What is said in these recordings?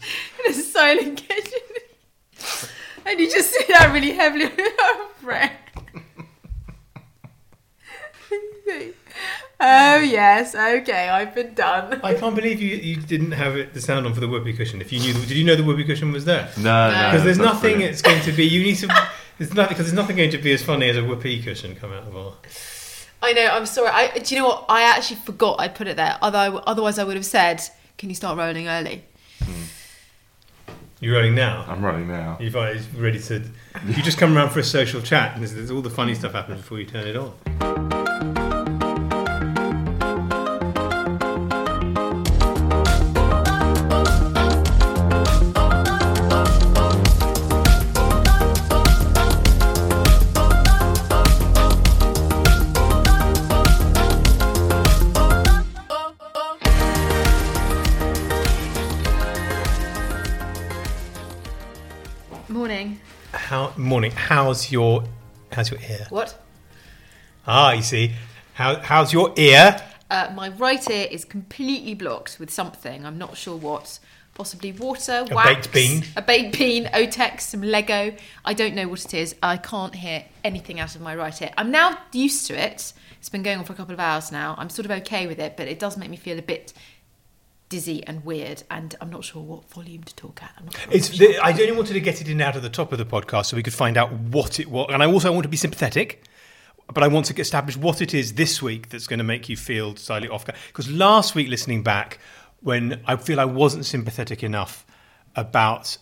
in a silent kitchen, and you just sit down really heavily on your breath. oh yes, okay, I've been done. I can't believe you, you didn't have it, the sound on for the whoopee cushion. If you knew, the, did you know the whoopee cushion was there? No, no. Because there's that's nothing brilliant. it's going to be. You need to. There's nothing because there's nothing going to be as funny as a whoopee cushion come out of our. I know. I'm sorry. I do you know what? I actually forgot I put it there. Although otherwise I would have said, "Can you start rolling early?" Hmm. You're rolling now. I'm rolling now. You've uh, ready to. You just come around for a social chat, and there's, there's all the funny stuff happens before you turn it on. Morning? How's your how's your ear? What? Ah, you see. How how's your ear? Uh, my right ear is completely blocked with something. I'm not sure what. Possibly water, A wax, baked bean? a baked bean, Otex, some Lego. I don't know what it is. I can't hear anything out of my right ear. I'm now used to it. It's been going on for a couple of hours now. I'm sort of okay with it, but it does make me feel a bit dizzy and weird. And I'm not sure what volume to talk at. I'm not sure. The, I only wanted to get it in out at the top of the podcast so we could find out what it was, and I also want to be sympathetic. But I want to establish what it is this week that's going to make you feel slightly off. Because last week, listening back, when I feel I wasn't sympathetic enough about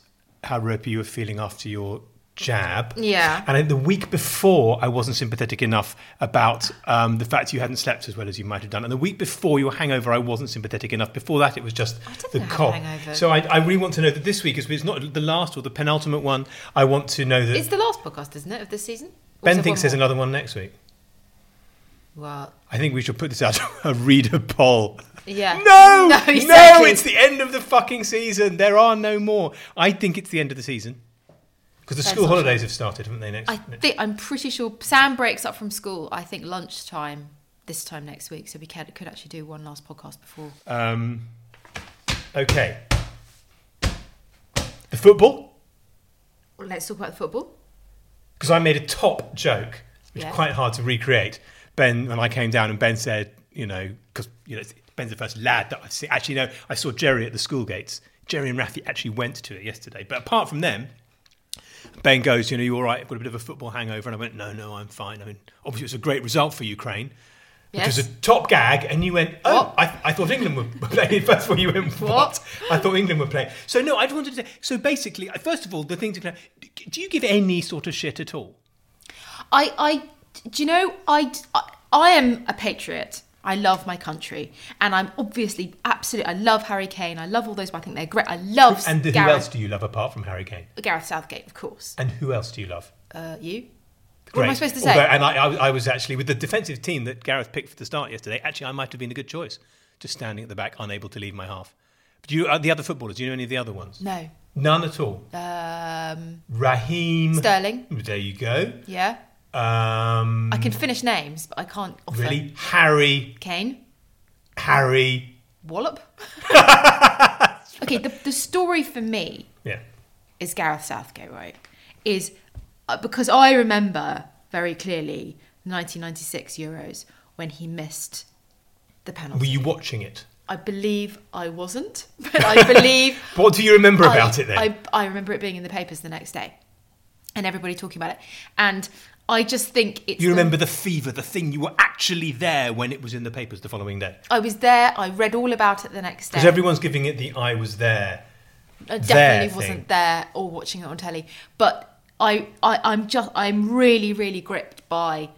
how ropey you were feeling after your jab. Yeah. And the week before, I wasn't sympathetic enough about um, the fact you hadn't slept as well as you might have done. And the week before your hangover, I wasn't sympathetic enough. Before that, it was just the cough. So I, I really want to know that this week is it's not the last or the penultimate one. I want to know that It's the last podcast, isn't it, of this season? Ben Also thinks there's more. another one next week. Well, I think we should put this out a reader poll. yeah. No, No, no, it's the end of the fucking season. There are no more. I think it's the end of the season because the school holidays have started, haven't they? Next. I think I'm pretty sure Sam breaks up from school. I think lunchtime this time next week, so we can, could actually do one last podcast before. Um, okay. The football, Well, let's talk about the football. because I made a top joke, which Yeah. is quite hard to recreate. Ben, when I came down, and Ben said, you know, because you know, Ben's the first lad that I've seen. Actually, no, I saw Jerry at the school gates. Jerry and Rafi actually went to it yesterday. But apart from them, Ben goes, you know, you all right? I've got a bit of a football hangover. And I went, no, no, I'm fine. I mean, obviously, it was a great result for Ukraine. Which Yes. was a top gag, and you went, oh, I, I thought England were playing. First of all, you went, what? What? I thought England were playing. So, no, I just wanted to say, so basically, uh, first of all, the thing to clarify, do you give any sort of shit at all? I, I, do you know, I, I, I am a patriot. I love my country, and I'm obviously absolutely. I love Harry Kane. I love all those. I think they're great. I love And who Gareth, else do you love apart from Harry Kane? Gareth Southgate, of course. And who else do you love? Uh, you. What am I supposed to say? Although- and I, I, I was actually with the defensive team that Gareth picked for the start yesterday. Actually, I might have been a good choice, just standing at the back, unable to leave my half. But you, uh, the other footballers, do you know any of the other ones? no. None at all. Um, Raheem Sterling. There you go. Yeah. Um, I can finish names, but I can't offer. really Harry, Kane. Harry. Wallop. okay, the, the story for me Yeah. is Gareth Southgate, right? Is uh, because I remember very clearly 1996 Euros when he missed the penalty. Were you watching it? I believe I wasn't, but I believe. What do you remember I- about it then? I, I remember it being in the papers the next day, and everybody talking about it. And I just think it's. you remember the fever, the thing you were actually there when it was in the papers the following day? I was there. I read all about it the next day. Because everyone's giving it the I was there. I definitely thing. wasn't there or watching it on telly. But I, I, I'm just, I'm really, really gripped by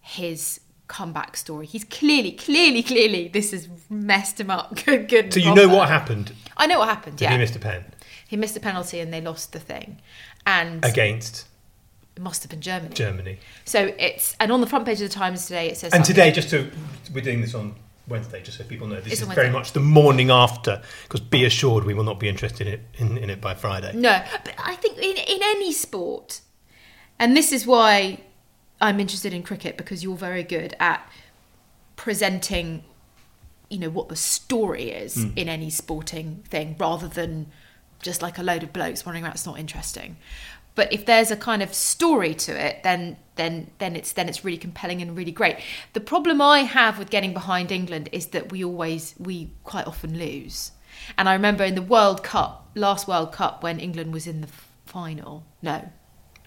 his comeback story. He's clearly, clearly, clearly, this has messed him up. Good, good. So you know what happened? I know what happened. Did yeah, he missed a pen He missed a penalty and they lost the thing, and against it must have been Germany. Germany? So it's and on the front page of the Times today it says And today, just to we're doing this on Wednesday, just so people know, this is very much the morning after. Because be assured, we will not be interested in it in, in it by Friday. No, but I think in, in any sport, and this is why I'm interested in cricket because you're very good at presenting, you know, what the story is Hmm. in any sporting thing rather than just like a load of blokes wandering around. It's not interesting. But if there's a kind of story to it, then then then it's then it's really compelling and really great. The problem I have with getting behind England is that we always we quite often lose. And I remember in the World Cup, last World Cup, when England was in the final. No,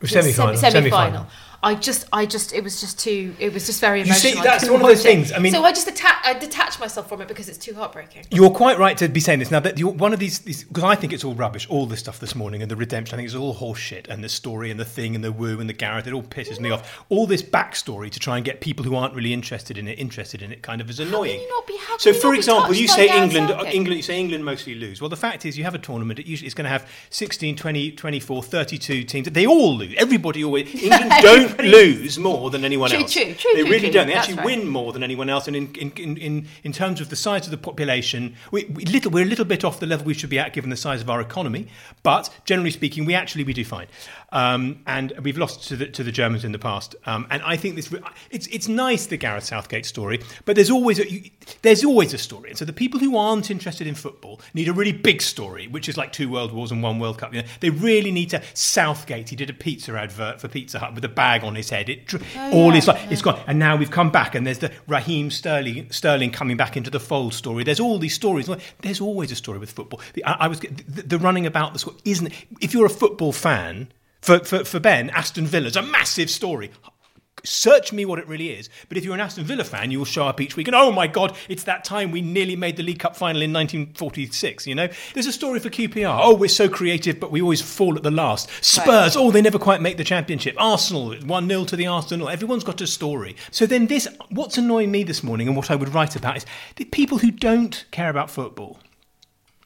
Semi semi-final. final. I just, I just, it was just too, it was just very emotional. You see, that's one of those things, I mean- so I just atta- I detach myself from it because it's too heartbreaking. You're quite right to be saying this now. That you're, one of these, because I think it's all rubbish. All this stuff this morning and the redemption, I think it's all horseshit. And the story and the thing and the woo and the Gareth, it all pisses me off. All this backstory to try and get people who aren't really interested in it interested in it, kind of is annoying. be- so, for example, you say England, uh, Southgate? England, you say England mostly lose. Well, the fact is, you have a tournament. It usually it's going to have 16, 20, 24, 32 teams. They all lose. Everybody always. England don't lose more than anyone True, else. true, true, They true, really true. don't. They That's actually right. win more than anyone else. And in, in, in, in, in terms of the size of the population, we, we little, we're a little bit off the level we should be at given the size of our economy. But generally speaking, we actually we do fine. Um, and we've lost to the, to the Germans in the past. Um, and I think this it's it's nice the Gareth Southgate story, but there's always a, you, there's always a story. And so the people who aren't interested in football need a really big story, which is like two World Wars and one World Cup. You know, they really need to. Southgate, he did a pizza advert for Pizza Hut with a bag on his head. It dr- all is like it's gone, and now we've come back, and there's the Raheem Sterling Sterling coming back into the fold story. There's all these stories. There's always a story with football. The, I, I was the, the running about the score isn't. If you're a football fan, for, for for Ben, Aston Villa's a massive story. Search me what it really is. But if you're an Aston Villa fan, you will show up each week and oh my god, it's that time we nearly made the League Cup final in 1946. You know, there's a story for QPR. Oh, we're so creative, but we always fall at the last. Spurs. Oh, they never quite make the championship. Arsenal. One 0 to the Arsenal. Everyone's got a story. So then this, what's annoying me this morning, and what I would write about is the people who don't care about football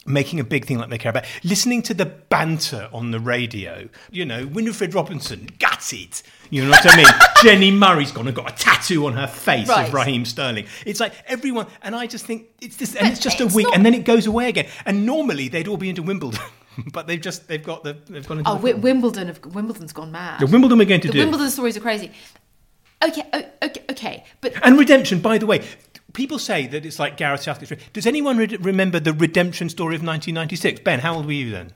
making a big thing like they care about, listening to the banter on the radio. You know, Winifred Robinson, got it. You know what I mean? Jenny Murray's gone and got a tattoo on her face Right. of Raheem Sterling. It's like everyone, and I just think it's this, and it's just a week, not- and then it goes away again. And normally they'd all be into Wimbledon, but they've just they've got the they've gone into. Oh, Wi- Wimbledon, have, Wimbledon's gone mad. The Wimbledon we're going to The do. Wimbledon stories are crazy. Okay, okay, okay, but And redemption, by the way, people say that it's like Gareth Southgate's. story. Does anyone re- remember the redemption story of 1996? Ben, how old were you then?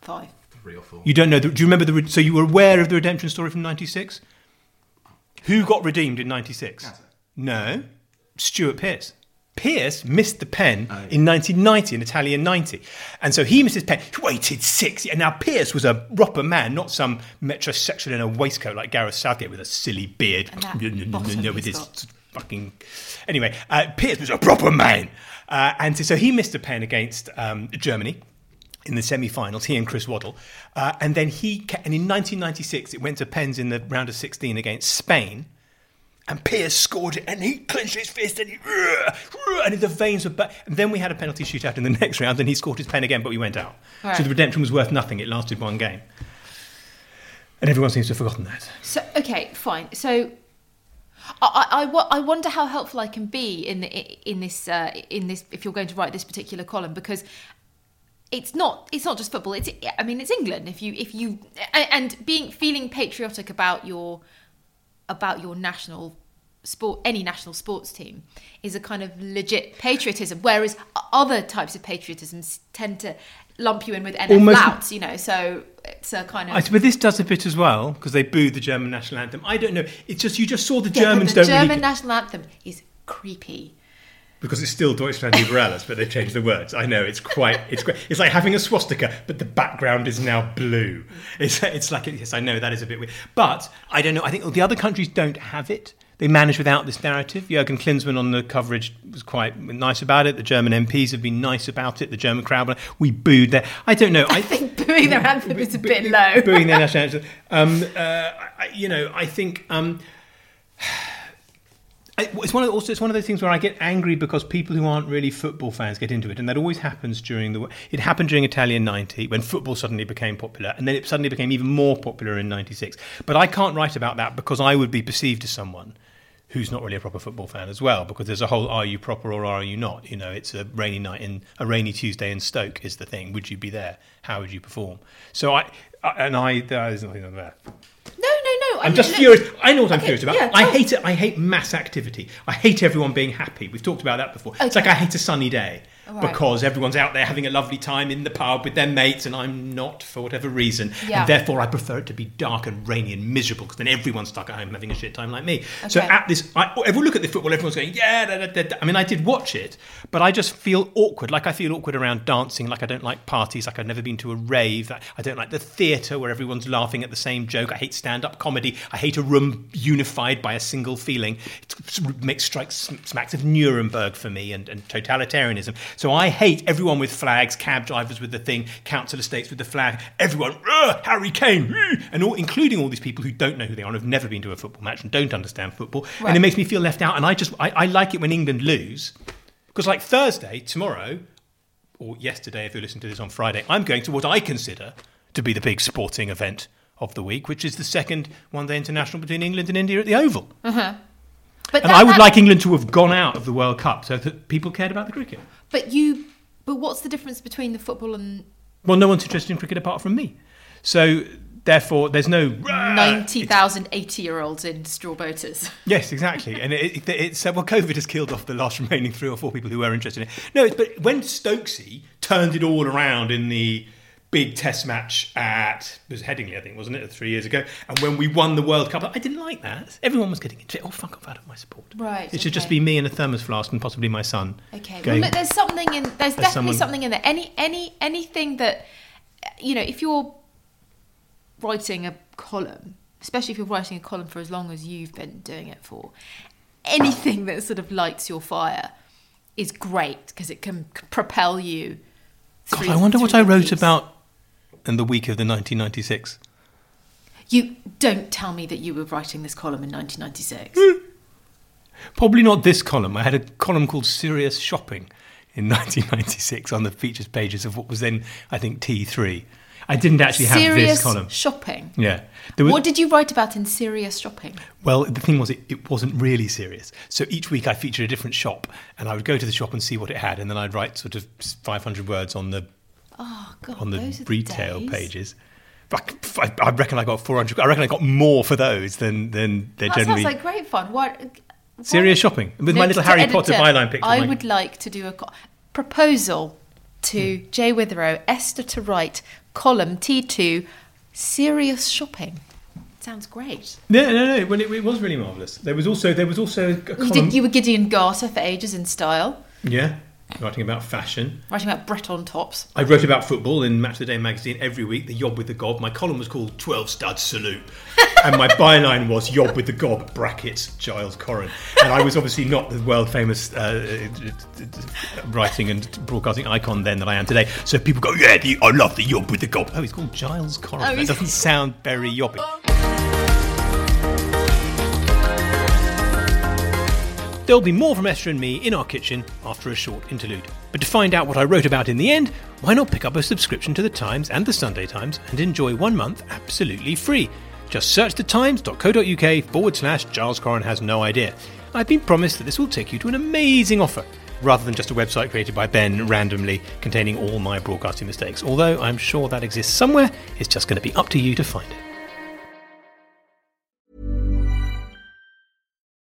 five. Three or four. You don't know. The, do you remember the? re- So you were aware of the redemption story from '96? Who got redeemed in '96? No, Stuart Pearce. Pearce missed the pen oh, in 1990, an Italia 90. And so he missed his pen. He waited six years. Now, Pearce was a proper man, not some metrosexual in a waistcoat like Gareth Southgate with a silly beard. And that bottom with his got. Fucking. Anyway, uh, Pearce was a proper man. Uh, and so he missed a pen against um, Germany in the semi-finals, he and Chris Waddle, uh, and then he and in 1996 it went to pens in the round of 16 against Spain, and Pearce scored it, and he clenched his fist and he and the veins were. And then we had a penalty shootout in the next round, and he scored his pen again, but we went out. Right. So the redemption was worth nothing. It lasted one game, and everyone seems to have forgotten that. So okay, fine. So I, I, I wonder how helpful I can be in the, in this uh, in this if you're going to write this particular column because it's not it's not just football. It's I mean it's England. If you if you and being feeling patriotic about your about your national sport any national sports team is a kind of legit patriotism whereas other types of patriotism tend to lump you in with NF Almost- louts, you know. So it's a kind of. I, but this does a bit as well because they booed the German national anthem. I don't know. It's just you just saw the Yeah, Germans the don't the German really national anthem is creepy. because it's still Deutschland über alles, but they've changed the words. I know it's quite it's great. It's like having a swastika, but the background is now blue. It's it's like yes, I know that is a bit weird, but I don't know. I think the other countries don't have it. They manage without this narrative. Jürgen Klinsmann on the coverage was quite nice about it. The German MPs have been nice about it. The German crowd, we booed there. I don't know. I I think booing their anthem is a bit low. booing their national anthem. Um, uh, I, you know, I think um, it's one of also it's one of those things where I get angry because people who aren't really football fans get into it, and that always happens during the. It happened during Italia '90 when football suddenly became popular, and then it suddenly became even more popular in '96. But I can't write about that because I would be perceived as someone who's not really a proper football fan as well because there's a whole are you proper or are you not you know it's a rainy night in a rainy tuesday in stoke is the thing would you be there how would you perform so i, I and i there's nothing on there No, no, no. I I'm mean, just furious. I know what I'm Okay, furious about. yeah, I hate it. I hate mass activity. I hate everyone being happy. We've talked about that before. It's like I hate a sunny day Right. because everyone's out there having a lovely time in the pub with their mates, and I'm not for whatever reason. Yeah. And therefore, I prefer it to be dark and rainy and miserable because then everyone's stuck at home having a shit time like me. So at this, I, everyone look at the football. Everyone's going, yeah. Da, da, da. I mean, I did watch it, but I just feel awkward. Like I feel awkward around dancing. Like I don't like parties. Like I've never been to a rave. Like, I don't like the theatre where everyone's laughing at the same joke. I hate stand-up comedy. I hate a room unified by a single feeling. It makes strikes smacks of Nuremberg for me and, and totalitarianism. So I hate everyone with flags, cab drivers with the thing, council estates with the flag. Everyone, Harry Kane, ugh," and all, including all these people who don't know who they are and have never been to a football match and don't understand football, and it makes me feel left out. And I just I, I like it when England lose because like Thursday tomorrow or yesterday, if you listen to this on Friday, I'm going to what I consider to be the big sporting event of the week, which is the second one day international between England and India at the Oval. Mm-hmm. But And that- I would that- like England to have gone out of the World Cup so that people cared about the cricket. But you. But what's the difference between the football and Well, no one's interested in cricket apart from me. So, therefore, there's no. ninety thousand eighty-year-olds in straw boaters? Yes, exactly. And it, it, it's uh, well, COVID has killed off the last remaining three or four people who were interested in it. No, but when Stokesy turned it all around in the big Test match at it was Headingley, I think, wasn't it, three years ago? And when we won the World Cup, I didn't like that. Everyone was getting into it. Oh, fuck off out of my support. Right, It should just be me and a thermos flask and possibly my son. Okay. Well, look, there's something in. There's definitely someone- something in there. Any any anything that you know, if you're writing a column, especially if you're writing a column for as long as you've been doing it for, anything that sort of lights your fire is great because it can propel you. God, I wonder what I wrote about in the week of the 1996. You don't tell me that you were writing this column in 1996. Hmm. Probably not this column. I had a column called Serious Shopping in 1996 on the features pages of what was then, I think, T3. I didn't actually have serious this column. shopping. Yeah. Was, What did you write about in serious shopping? well, the thing was, it, it wasn't really serious. So each week I featured a different shop, and I would go to the shop and see what it had, and then I'd write sort of 500 words on the Oh God, on the retail days. pages. I, I reckon I got 400. I reckon I got more for those than than they're That generally. sounds like great fun. What? what- Serious shopping. With my little Harry Potter byline picture. I would like to do a co- proposal to Hmm. Jay Witherow, Esther to write column T2, serious shopping. Sounds great. Yeah, no, no. Well, it, it was really marvelous. There was also there was also a You, did, you were Gideon Garter for ages in style, yeah, writing about fashion. writing about Breton tops. I wrote about football in Match of the Day magazine every week. The Yob with the Gob. My column was called Twelve Stud Salute, and my byline was Yob with the Gob brackets Giles Coren. And I was obviously not the world famous uh, writing and broadcasting icon then that I am today. So people go, yeah, the, I love the Yob with the Gob. Oh, he's called Giles Coren. Oh, that doesn't sound very yobby. There'll be more from Esther and me in our kitchen after a short interlude. But to find out what I wrote about in the end, why not pick up a subscription to The Times and The Sunday Times and enjoy one month absolutely free? Just search thetimes.co.uk forward slash Giles Coren has no idea. I've been promised that this will take you to an amazing offer, rather than just a website created by Ben randomly containing all my broadcasting mistakes. Although I'm sure that exists somewhere, it's just going to be up to you to find it.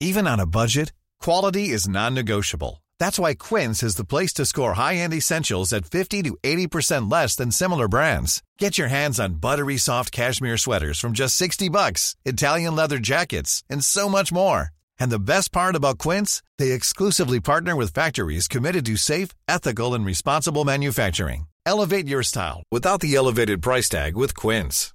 Even on a budget, quality is non-negotiable. That's why Quince is the place to score high-end essentials at 50 to 80% less than similar brands. Get your hands on buttery soft cashmere sweaters from just 60 bucks, Italian leather jackets, and so much more. And the best part about Quince, they exclusively partner with factories committed to safe, ethical, and responsible manufacturing. Elevate your style without the elevated price tag with Quince.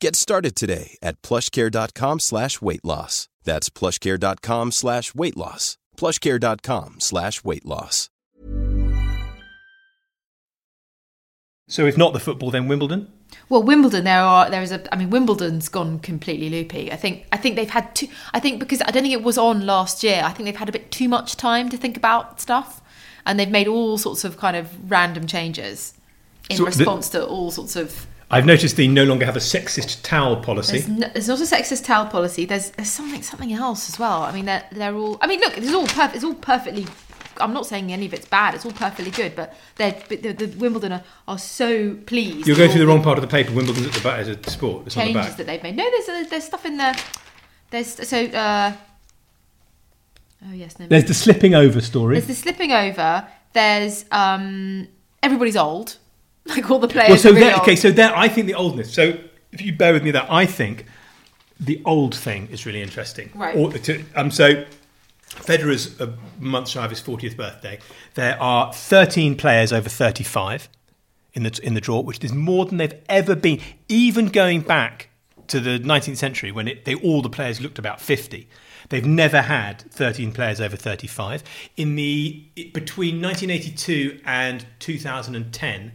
Get started today at plushcare.com slash weight loss. That's plushcare.com slash weight loss. plushcare.com slash weight loss. So if not the football, then Wimbledon. Well, Wimbledon, there are there is a. I mean, Wimbledon's gone completely loopy. I think I think they've had too. I think because I don't think it was on last year. I think they've had a bit too much time to think about stuff, and they've made all sorts of kind of random changes in So the- response to all sorts of. I've noticed they no longer have a sexist towel policy. There's, no, there's not a sexist towel policy. There's, there's something something else as well. I mean, they're they're all. I mean, look, it's all perfect. It's all perfectly. I'm not saying any of it's bad. It's all perfectly good. But they're but the, the Wimbledon are, are so pleased. You're going through the wrong part of the paper. Wimbledon's at the back as a sport. It's on the changes back. that they've made. No, there's a, there's stuff in there. There's so. Uh, oh yes, no. There's the slipping over story. There's the slipping over. There's um, everybody's old, like all the players. Well, so really there, okay, so there, I think the oldness. So if you bear with me, that I think the old thing is really interesting. Right. Or to, um, so Federer's a month shy of his 40th birthday. There are 13 players over 35 in the in the draw, which is more than they've ever been, even going back to the 19th century when it, they all the players looked about 50. They've never had 13 players over 35. In the between 1982 and 2010,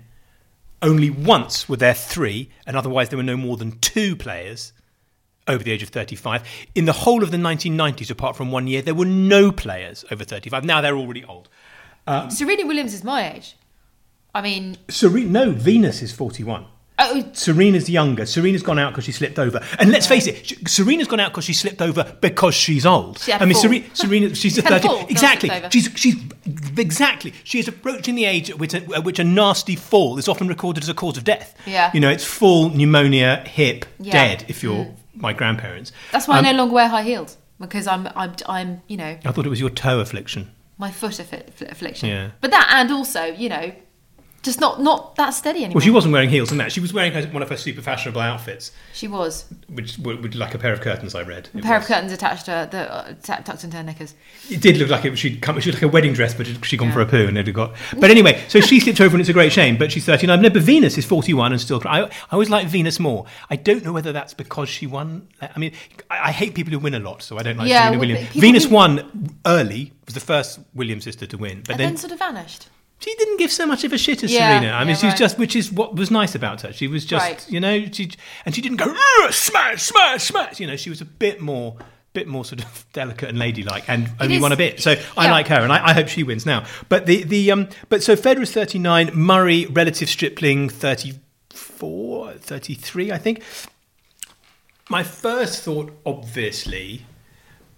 only once were there three, and otherwise there were no more than two players over the age of 35. In the whole of the 1990s, apart from one year, there were no players over 35. Now they're already old. Serena Williams is my age. I mean, Serena, no, Venus is 41. Oh, Serena's younger. Serena's gone out because she slipped over. And let's face it, Serena's gone out because she slipped over because she's old. She I mean. Serena, Serena, she's a 30. fall, exactly. She's she's exactly. She is approaching the age at which a, at which a nasty fall is often recorded as a cause of death. Yeah. You know, it's fall, pneumonia, hip, Yeah. dead. If you're my grandparents. that's why Um, I no longer wear high heels because I'm I'm I'm you know I thought it was your toe affliction. my foot affliction. Yeah. But that and also you know just not not that steady anymore. Well, she wasn't wearing heels in that. She was wearing her, one of her super fashionable outfits, She was. which were like a pair of curtains. I read. A pair was. of curtains attached to her, the, uh, tucked into her knickers. It did look like it. She'd come. She was like a wedding dress, but she'd gone for a poo and it had got. But anyway, so she slipped over, and it's a great shame. But she's thirty-nine. No, but Venus is forty-one and still. I, I always like Venus more. I don't know whether that's because she won. I mean, I, I hate people who win a lot, so I don't like Yeah, Serena well, Williams. Venus won early. Was the first Williams sister to win, but And then, then sort of vanished. She didn't give so much of a shit as Yeah, Serena. I mean, yeah, she's right. just, which is what was nice about her. She was just, Right. you know, she and she didn't go "Ugh, smash, smash, smash. You know, she was a bit more, bit more sort of delicate and ladylike, and only is- won a bit. So I like her, and I, I hope she wins now. But the the um, but so Federer's thirty nine, Murray relative stripling 34, 33, I think. My first thought, obviously,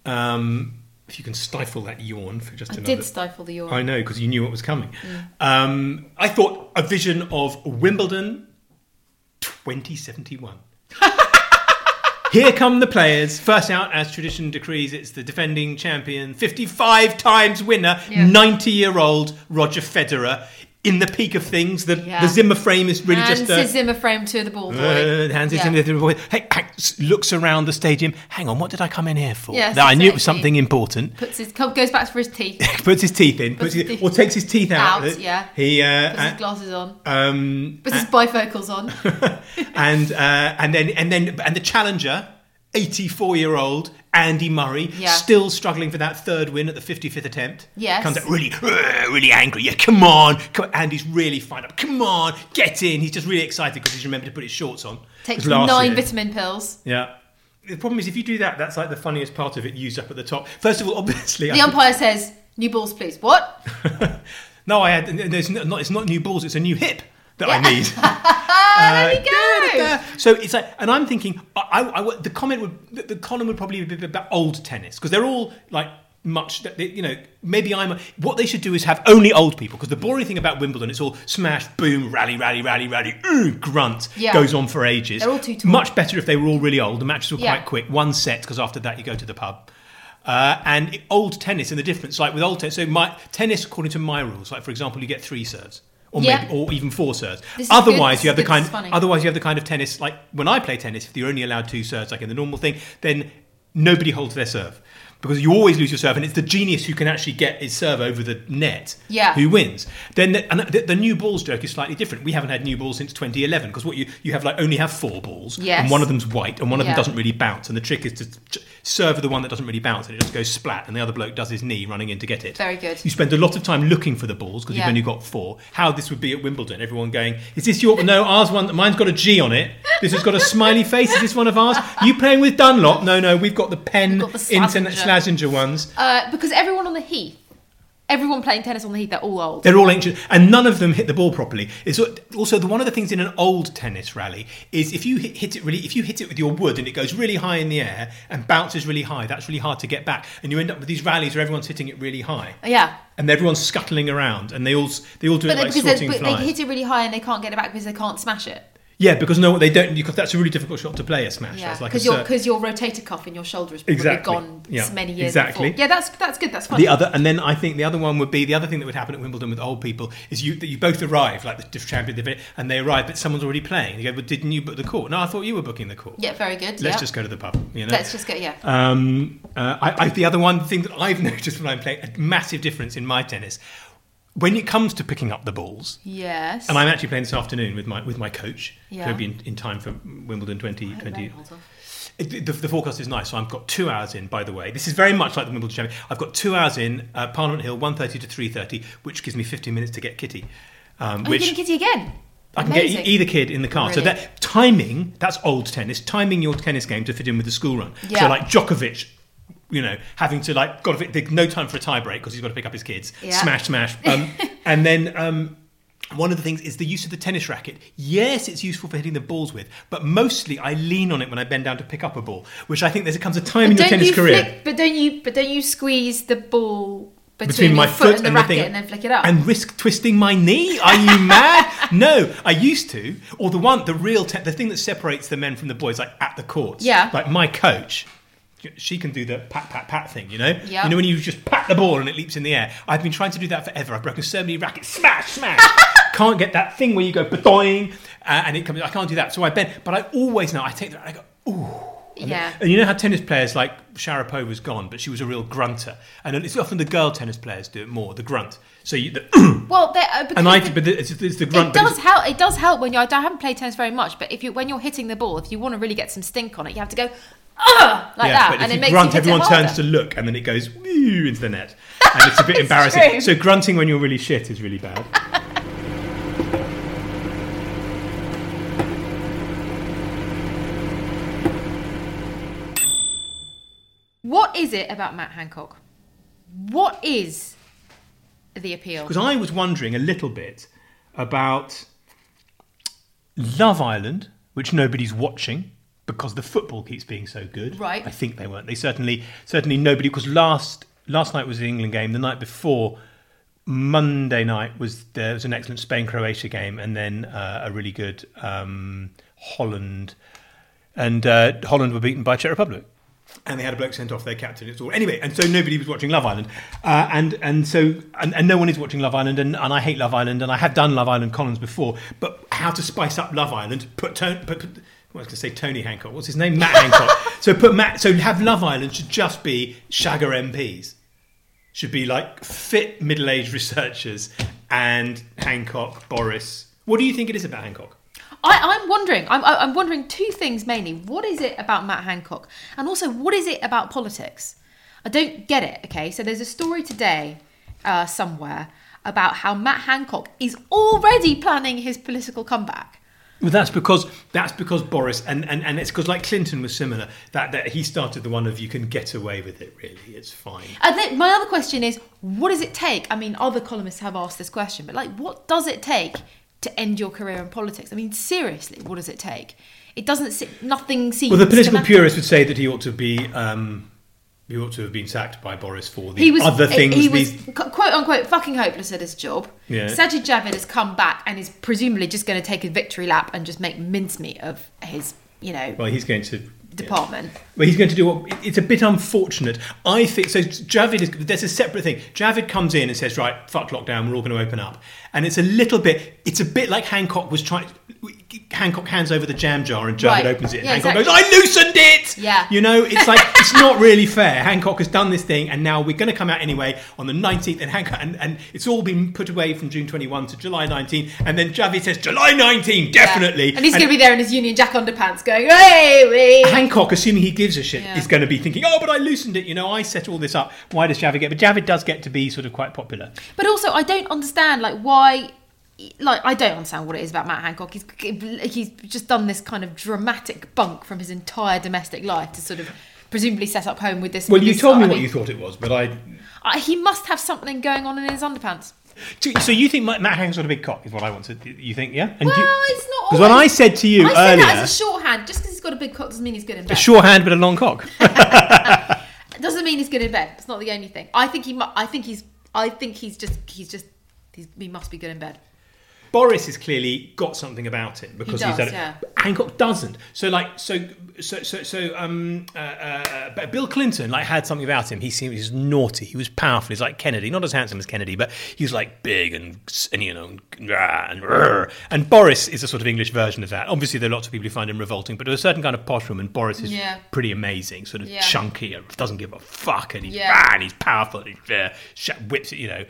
um, if you can stifle that yawn for just I another. did stifle the yawn. I know because you knew what was coming. Um, I thought a vision of Wimbledon 2071. Here come the players. First out, as tradition decrees, it's the defending champion, 55 times winner, Yeah. 90 year old Roger Federer. In the peak of things. The, Yeah. the Zimmer frame is really Hands just a. to Zimmer frame to the ball boy. Uh, hands Yeah. in the ball boy. Hey, looks around the stadium. Hang on, what did I come in here for? Yes, That I knew it was something important. Puts his goes back for his teeth. puts his teeth in, puts Puts his his, teeth- or takes his teeth out. Out, yeah. He uh, Puts his uh, glasses on. um, Puts his bifocals on. and uh, and then and then and the challenger, eighty-four-year-old Andy Murray, Yeah. still struggling for that third win at the fifty-fifth attempt. Yes. comes out really, really angry. Yeah, come on, come on. Andy's really fired up. Come on, get in. He's just really excited because he's remembered to put his shorts on. Takes nine year- vitamin pills. Yeah. The problem is if you do that, that's like the funniest part of it used up at the top. First of all, obviously, I The umpire says, "New balls, please." What? No, I had. There's not. It's not new balls. It's a new hip that I need. Ah, there we go. So it's like, and I'm thinking, I, I- I- the comment would, the, the column would probably be about old tennis because they're all like much. they- You know, maybe I'm. What they should do is have only old people because the boring thing about Wimbledon, it's all smash, boom, rally, rally, rally, rally, ooh, grunt, Yeah. goes on for ages. They're all too tall. Much better if they were all really old. The matches were Yeah. quite quick, one set because after that you go to the pub. Uh, and old tennis and the difference, like with old tennis, so my tennis according to my rules, like for example, you get three serves. Or, Yeah. maybe, or even four serves. This Otherwise, you have the kind. good, this is funny. Otherwise, you have the kind of tennis like when I play tennis. If you're only allowed two serves, like in the normal thing, then nobody holds their serve because you always lose your serve, and it's the genius who can actually get his serve over the net Yeah. who wins. Then the, and the, the new balls joke is slightly different. We haven't had new balls since 2011 because what you you have like only have four balls, Yes. and one of them's white, and one of Yeah. them doesn't really bounce. And the trick is to serve the one that doesn't really bounce, and it just goes splat, and the other bloke does his knee running in to get it. Very good. You spend a lot of time looking for the balls because Yeah. you've only got four. How this would be at Wimbledon? Everyone going, "Is this your no? Ours one. Mine's got a G on it. This has got a smiley face. Is this one of ours? You playing with Dunlop? No, no. We've got the pen We've got the internet Slazenger ones. Uh, because everyone on the heath, everyone playing tennis on the heath, they're all old. They're all ancient, and none of them hit the ball properly. It's also the one of the things in an old tennis rally is if you hit, hit it really, if you hit it with your wood and it goes really high in the air and bounces really high, that's really hard to get back, and you end up with these rallies where everyone's hitting it really high, yeah. and everyone's scuttling around, and they all they all do But, it like because sorting but they hit it really high and they can't get it back because they can't smash it. Yeah, because no, they don't. Because that's a really difficult shot to play a smash. Yeah, That's like because your because your rotator cuff in your shoulder is probably Exactly. gone Yeah, many years exactly. before. Yeah, that's that's good. That's funny. The other, and then I think the other one would be the other thing that would happen at Wimbledon with old people is you that you both arrive like the champion, and they arrive, but someone's already playing. You go, but didn't you book the court? No, I thought you were booking the court. yeah, very good. Let's yeah. just go to the pub. You know. Let's just go. Yeah. Um, uh, I, I, the other one thing that I've noticed when I'm playing a massive difference in my tennis when it comes to picking up the balls. yes. And I'm actually playing this afternoon with my with my coach. Yeah. He'll be in, in time for Wimbledon 2020. Hold on. It- the, the forecast is nice, so I've got two hours in. By the way, this is very much like the Wimbledon Champion. I've got two hours in uh, Parliament Hill, 1.30 to three thirty, which gives me fifteen minutes to get Kitty. Um, you which getting Kitty again? I can Amazing. get either kid in the car. So that timing, that's old tennis. Timing your tennis game to fit in with the school run. Yeah. So like Djokovic, you know, having to like got to fit, no time for a tie break because he's got to pick up his kids. Yeah. Smash, smash. Um, and then. Um, one of the things is the use of the tennis racket. Yes, it's useful for hitting the balls with, but mostly I lean on it when I bend down to pick up a ball, which I think there comes a time in your tennis you career Flick, but don't you? But don't you squeeze the ball between, between my foot, foot and the the thing, racket and then flick it up? and risk twisting my knee? Are you mad? no, I used to. Or the one, the real, te- the thing that separates the men from the boys, like at the courts. Yeah. Like my coach, she can do the pat pat pat thing. You know. Yeah. You know when you just pat the ball and it leaps in the air. I've been trying to do that forever. I've broken so many rackets. Smash, smash. can't get that thing where you go badoing uh, and it comes. I can't do that. So I bend, but I always know. I take that. I go. Ooh. yeah. And you know how tennis players like Sharapova was gone, but she was a real grunter, and it's often the girl tennis players do it more, the grunt. So you, the, Well, uh, and I, the- but it's, it's the grunt. it does help. It does help when you. I haven't played tennis very much, but if you when you're hitting the ball, if you want to really get some stink on it, you have to go like yeah, that, but and if it you makes grunt, everyone turns to look, and then it goes into the net, and it's a bit It's embarrassing. true. So grunting when you're really shit is really bad. What is it about Matt Hancock? What is the appeal? Because I was wondering a little bit about Love Island, which nobody's watching because the football keeps being so good. Right. I think they weren't. They certainly, certainly nobody. Because last last night was the England game. The night before, Monday night was there was an excellent Spain Croatia game, and then uh, a really good um, Holland. And uh, Holland were beaten by Czech Republic. And they had a bloke sent off their captain. It's all anyway, and so nobody was watching Love Island, uh, and and so and, and no one is watching Love Island, and, and I hate Love Island, and I have done Love Island columns before, but how to spice up Love Island? Put put, put, I was going to say Tony Hancock. What's his name? Matt Hancock. so put Matt. So have Love Island should just be Shagger MPs. Should be like fit middle-aged researchers and Hancock, Boris. What do you think it is about Hancock? I, I'm wondering. I'm, I'm wondering two things mainly. What is it about Matt Hancock, and also what is it about politics? I don't get it. Okay, so there's a story today uh, somewhere about how Matt Hancock is already planning his political comeback. Well, that's because that's because Boris and, and, and it's because like Clinton was similar that, that he started the one of you can get away with it really it's fine. And then my other question is, what does it take? I mean, other columnists have asked this question, but like, what does it take to end your career in politics? I mean, seriously, what does it take? It doesn't. se- Nothing seems. Well, the political purists would say that he ought to be um, he ought to have been sacked by Boris for the He was other things. He was these- quote unquote fucking hopeless at his job. Yeah. Sajid Javid has come back and is presumably just going to take a victory lap and just make mincemeat of his, you know, well, he's going to. Department. Well, he's going to do what? it- It's a bit unfortunate. I think so. Javid is. There's a separate thing. Javid comes in and says, "Right, fuck lockdown. We're all going to open up." And it's a little bit. It's a bit like Hancock was trying. Hancock hands over the jam jar and Javid Right. opens it. And Yeah, Hancock exactly. goes, "I loosened it." Yeah. You know, it's like it's not really fair. Hancock has done this thing, and now we're going to come out anyway on the 19th. And Hancock and, and it's all been put away from June 21 to July 19. And then Javid says, "July 19, definitely." And he's going to be there in his Union Jack underpants going, hey. Hancock, assuming he gives a shit, Yeah. is going to be thinking, "Oh, but I loosened it. You know, I set all this up. Why does Javid get?" But Javid does get to be sort of quite popular. But also, I don't understand like why. Like I don't understand what it is about Matt Hancock. He's he's just done this kind of dramatic bunk from his entire domestic life to sort of presumably set up home with this. Well, you told me I what mean, you thought it was, but I. uh, he must have something going on in his underpants. So you think Matt Hancock's got a big cock? Is what I want to. You think, yeah? And Well, you, it's not. Because when I said to you I said earlier, that as a shorthand. Just because he's got a big cock doesn't mean he's good in bed. short hand but a long cock. It doesn't mean he's good in bed. It's not the only thing. I think he. I think he's. I think he's just. He's just. He's, he must be good in bed. Boris has clearly got something about him because he does, he's had it. Hancock doesn't. So like so so so so um uh, uh, Bill Clinton like had something about him. He seemed he was naughty. He was powerful. He's like Kennedy, not as handsome as Kennedy, but he was like big and, and you know and, and, and Boris is a sort of English version of that. Obviously, there are lots of people who find him revolting, but to a certain kind of posh woman, Boris is Yeah. pretty amazing. Sort of Yeah. chunky, and doesn't give a fuck, and he's Yeah. and he's powerful, and he uh, whips it. You know,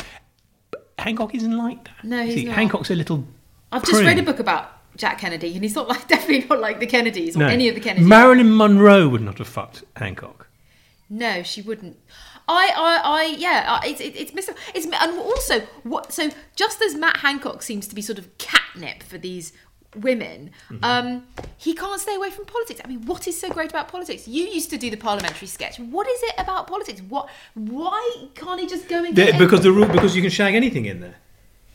Hancock isn't like that. No, he's See, not. Hancock's a little. I've just read a book about Jack Kennedy, and he's not like definitely not like the Kennedys or No. any of the Kennedys. Marilyn Monroe would not have fucked Hancock. No, she wouldn't. I, I, I, yeah, I- it's, it, it's mis- it's, and also what? So just as Matt Hancock seems to be sort of catnip for these women, Mm-hmm. um, he can't stay away from politics. I mean, what is so great about politics? You used to do the parliamentary sketch. What is it about politics? What? Why can't he just go in? The- because the rule because you can shag anything in there.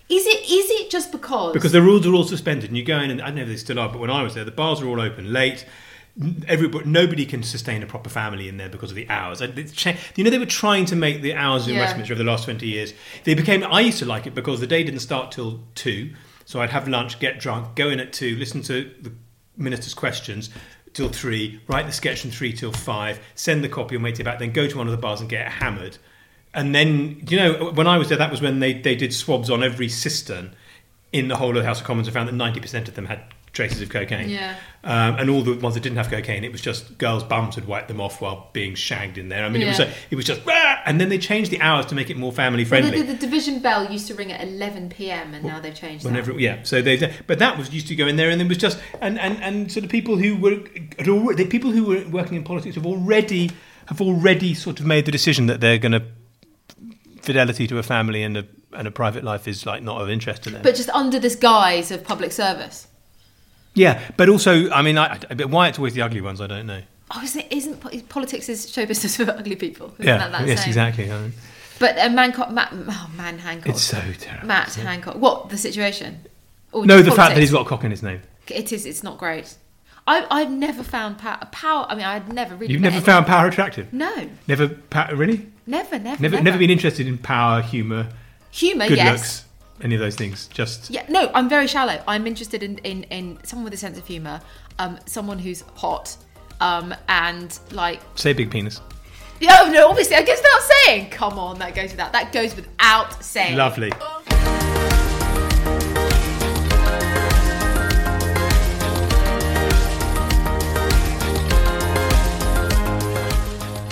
is it is it just because? Because the rules are all suspended, and you go in, and I don't know if they still are, but when I was there, the bars are all open late. Everybody, nobody can sustain a proper family in there because of the hours. And it's cha- You know, they were trying to make the hours in Yeah. Westminster over the last twenty years. They became. I used to like it because the day didn't start till two, so I'd have lunch, get drunk, go in at two, listen to the minister's questions till three, write the sketch from three till five, send the copy and wait it back, then go to one of the bars and get hammered. And then, you know, when I was there, that was when they, they did swabs on every cistern in the whole of the House of Commons and found that 90% of them had traces of cocaine. Yeah. Um, and all the ones that didn't have cocaine, it was just girls' bums had wiped them off while being shagged in there. I mean, it was a, it was just, "Ah!" and then they changed the hours to make it more family Well, friendly. the, the, the division bell used to ring at 11 p.m. and now they've changed Whenever, that. yeah. So they, but that was used to go in there, and it was just and and and sort of people who were the people who were working in politics have already have already sort of made the decision that they're going to fidelity to a family and a and a private life is like not of interest to them. But just under this guise of public service. Yeah, but also, I mean, I, but why it's always the ugly ones, I don't know. Oh, isn't, it, isn't politics is show business for ugly people? Isn't yeah, that that yes, saying? exactly. I mean, But uh, Mancock, Matt, oh man, Hancock. it's so terrible. Matt Hancock. What the situation? Or No, the fact that he's got a cock in his name. It is. It's not great. I, I've never found power. Power. I mean, I'd never really. You've never found power attractive. No, Never, pa- really? never, never, Never, never been interested in power, humour, Humour, good yes. looks, any of those things. Just Yeah, no, I'm very shallow. I'm interested in, in, in someone with a sense of humour, um, someone who's hot, Um, and like, Say big penis. yeah, no, obviously, I guess without saying. Come on, that goes without. That goes without saying. Lovely.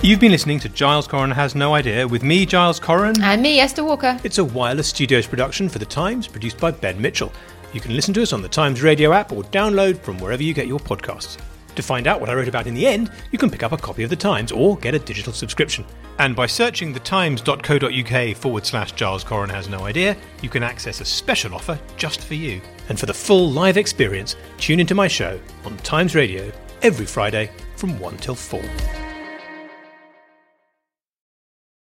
You've been listening to Giles Coren Has No Idea with me, Giles Coren. And me, Esther Walker. It's a wireless studios production for The Times, produced by Ben Mitchell. You can listen to us on the Times radio app or download from wherever you get your podcasts. To find out what I wrote about in the end, you can pick up a copy of The Times or get a digital subscription. And by searching thetimes.co.uk forward slash Giles Coren Has No Idea, you can access a special offer just for you. And for the full live experience, tune into my show on Times Radio every Friday from 1 till 4.